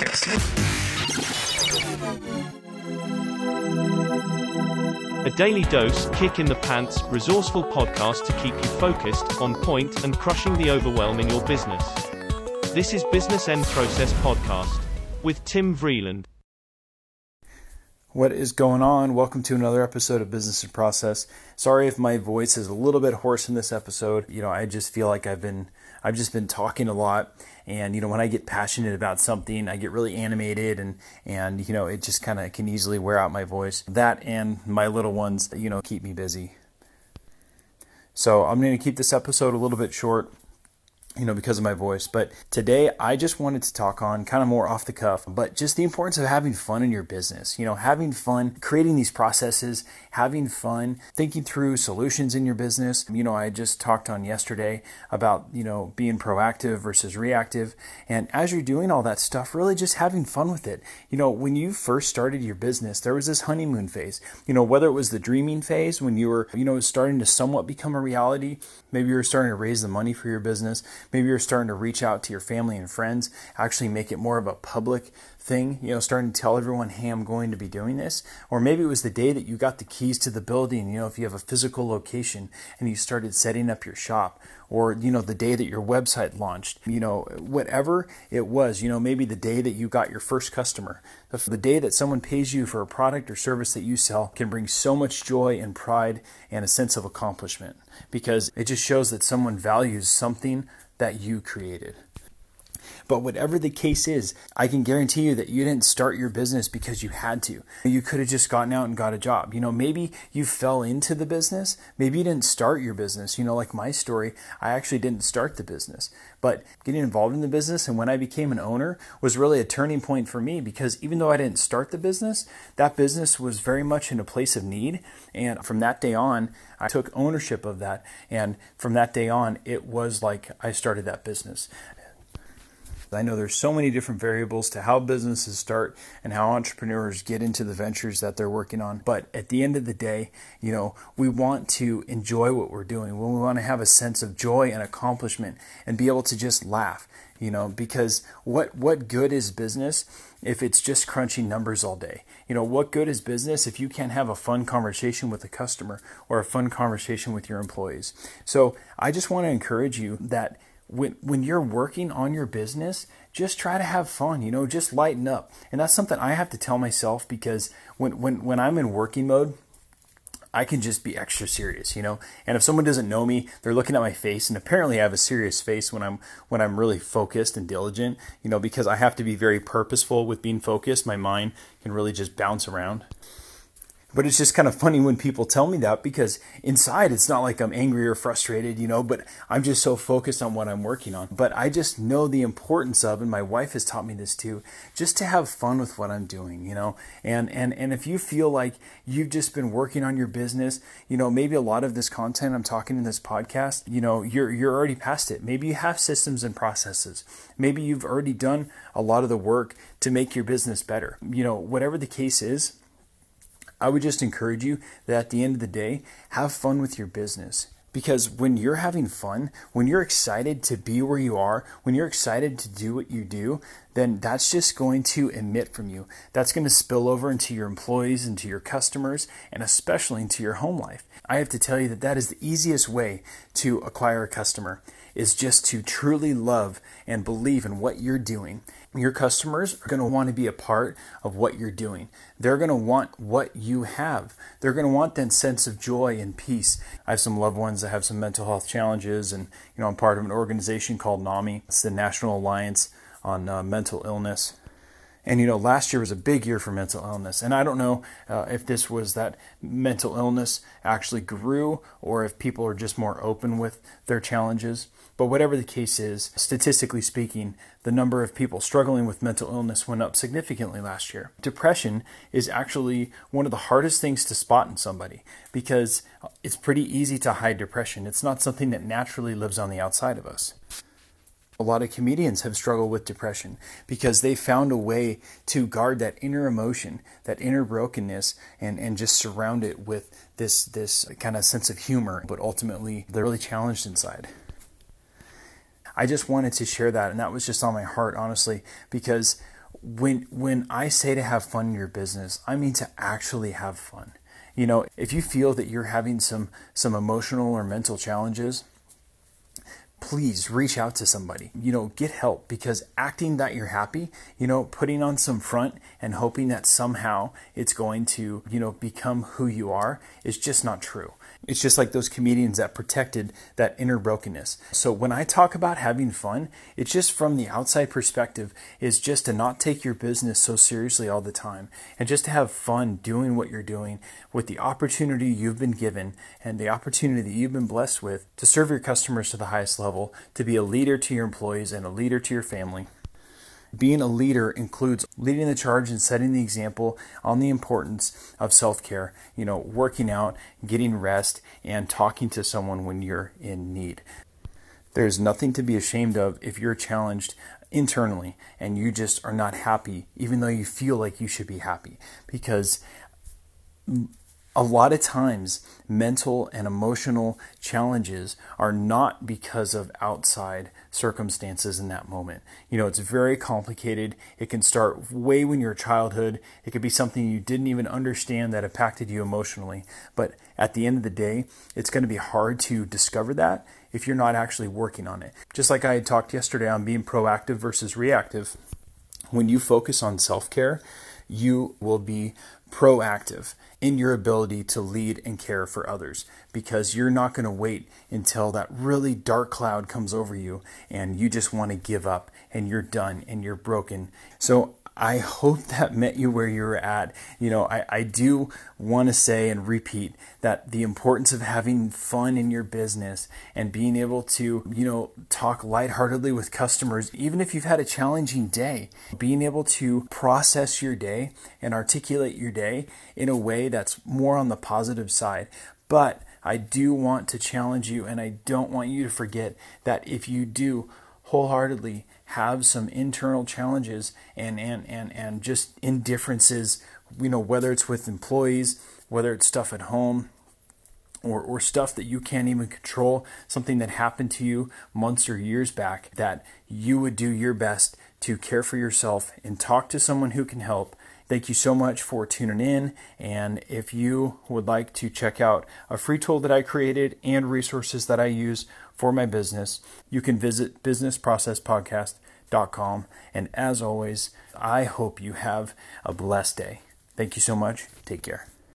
A daily dose, kick in the pants, resourceful podcast to keep you focused, on point, and crushing the overwhelm in your business. This is Business and Process Podcast with Tim Vreeland. What is going on? Welcome to another episode of Business and Process. Sorry if my voice is a little bit hoarse in this episode. You know, I just feel like I've been I've just been talking a lot and you know when I get passionate about something, I get really animated and and you know, it just kind of can easily wear out my voice. That and my little ones, you know, keep me busy. So, I'm going to keep this episode a little bit short you know, because of my voice. But today I just wanted to talk on kind of more off the cuff, but just the importance of having fun in your business. You know, having fun creating these processes, having fun thinking through solutions in your business. You know, I just talked on yesterday about, you know, being proactive versus reactive. And as you're doing all that stuff, really just having fun with it. You know, when you first started your business, there was this honeymoon phase. You know, whether it was the dreaming phase when you were, you know, starting to somewhat become a reality, maybe you were starting to raise the money for your business Maybe you're starting to reach out to your family and friends, actually make it more of a public thing, you know, starting to tell everyone, hey, I'm going to be doing this. Or maybe it was the day that you got the keys to the building, you know, if you have a physical location and you started setting up your shop. Or, you know, the day that your website launched, you know, whatever it was, you know, maybe the day that you got your first customer, the day that someone pays you for a product or service that you sell can bring so much joy and pride and a sense of accomplishment because it just shows that someone values something that you created. But whatever the case is, I can guarantee you that you didn't start your business because you had to. You could have just gotten out and got a job. You know, maybe you fell into the business. Maybe you didn't start your business. You know, like my story, I actually didn't start the business. But getting involved in the business and when I became an owner was really a turning point for me because even though I didn't start the business, that business was very much in a place of need. And from that day on, I took ownership of that. And from that day on, it was like I started that business. I know there's so many different variables to how businesses start and how entrepreneurs get into the ventures that they're working on. But at the end of the day, you know, we want to enjoy what we're doing. We want to have a sense of joy and accomplishment and be able to just laugh, you know, because what what good is business if it's just crunching numbers all day? You know, what good is business if you can't have a fun conversation with a customer or a fun conversation with your employees? So, I just want to encourage you that when when you're working on your business, just try to have fun, you know, just lighten up. And that's something I have to tell myself because when when when I'm in working mode, I can just be extra serious, you know. And if someone doesn't know me, they're looking at my face, and apparently I have a serious face when I'm when I'm really focused and diligent, you know, because I have to be very purposeful with being focused. My mind can really just bounce around. But it's just kind of funny when people tell me that because inside it's not like I'm angry or frustrated, you know, but I'm just so focused on what I'm working on. But I just know the importance of, and my wife has taught me this too, just to have fun with what I'm doing, you know. And and and if you feel like you've just been working on your business, you know, maybe a lot of this content I'm talking in this podcast, you know, you're you're already past it. Maybe you have systems and processes. Maybe you've already done a lot of the work to make your business better. You know, whatever the case is, I would just encourage you that at the end of the day, have fun with your business. Because when you're having fun, when you're excited to be where you are, when you're excited to do what you do, then that's just going to emit from you. That's going to spill over into your employees, into your customers, and especially into your home life. I have to tell you that that is the easiest way to acquire a customer is just to truly love and believe in what you're doing. Your customers are going to want to be a part of what you're doing. They're going to want what you have. They're going to want that sense of joy and peace. I have some loved ones that have some mental health challenges, and you know I'm part of an organization called NAMI. It's the National Alliance on uh, Mental Illness. And you know, last year was a big year for mental illness. And I don't know uh, if this was that mental illness actually grew or if people are just more open with their challenges. But whatever the case is, statistically speaking, the number of people struggling with mental illness went up significantly last year. Depression is actually one of the hardest things to spot in somebody because it's pretty easy to hide depression. It's not something that naturally lives on the outside of us. A lot of comedians have struggled with depression because they found a way to guard that inner emotion, that inner brokenness, and, and just surround it with this, this kind of sense of humor. But ultimately, they're really challenged inside. I just wanted to share that, and that was just on my heart, honestly, because when when I say to have fun in your business, I mean to actually have fun. You know, if you feel that you're having some some emotional or mental challenges, please reach out to somebody. You know, get help because acting that you're happy, you know, putting on some front and hoping that somehow it's going to, you know, become who you are is just not true. It's just like those comedians that protected that inner brokenness. So when I talk about having fun, it's just from the outside perspective is just to not take your business so seriously all the time and just to have fun doing what you're doing with the opportunity you've been given and the opportunity that you've been blessed with to serve your customers to the highest level, to be a leader to your employees and a leader to your family. Being a leader includes leading the charge and setting the example on the importance of self care, you know, working out, getting rest, and talking to someone when you're in need. There's nothing to be ashamed of if you're challenged internally and you just are not happy, even though you feel like you should be happy. Because a lot of times mental and emotional challenges are not because of outside circumstances in that moment. You know, it's very complicated. It can start way when you're childhood. It could be something you didn't even understand that impacted you emotionally. But at the end of the day, it's going to be hard to discover that if you're not actually working on it. Just like I had talked yesterday on being proactive versus reactive, when you focus on self care, you will be proactive in your ability to lead and care for others because you're not going to wait until that really dark cloud comes over you and you just want to give up and you're done and you're broken. So I hope that met you where you're at. You know, I, I do want to say and repeat that the importance of having fun in your business and being able to, you know, talk lightheartedly with customers, even if you've had a challenging day, being able to process your day and articulate your day in a way that's more on the positive side. But I do want to challenge you and I don't want you to forget that if you do wholeheartedly have some internal challenges and, and, and, and just indifferences, you know, whether it's with employees, whether it's stuff at home, or, or stuff that you can't even control, something that happened to you months or years back, that you would do your best to care for yourself and talk to someone who can help. Thank you so much for tuning in. And if you would like to check out a free tool that I created and resources that I use for my business, you can visit businessprocesspodcast.com. And as always, I hope you have a blessed day. Thank you so much. Take care.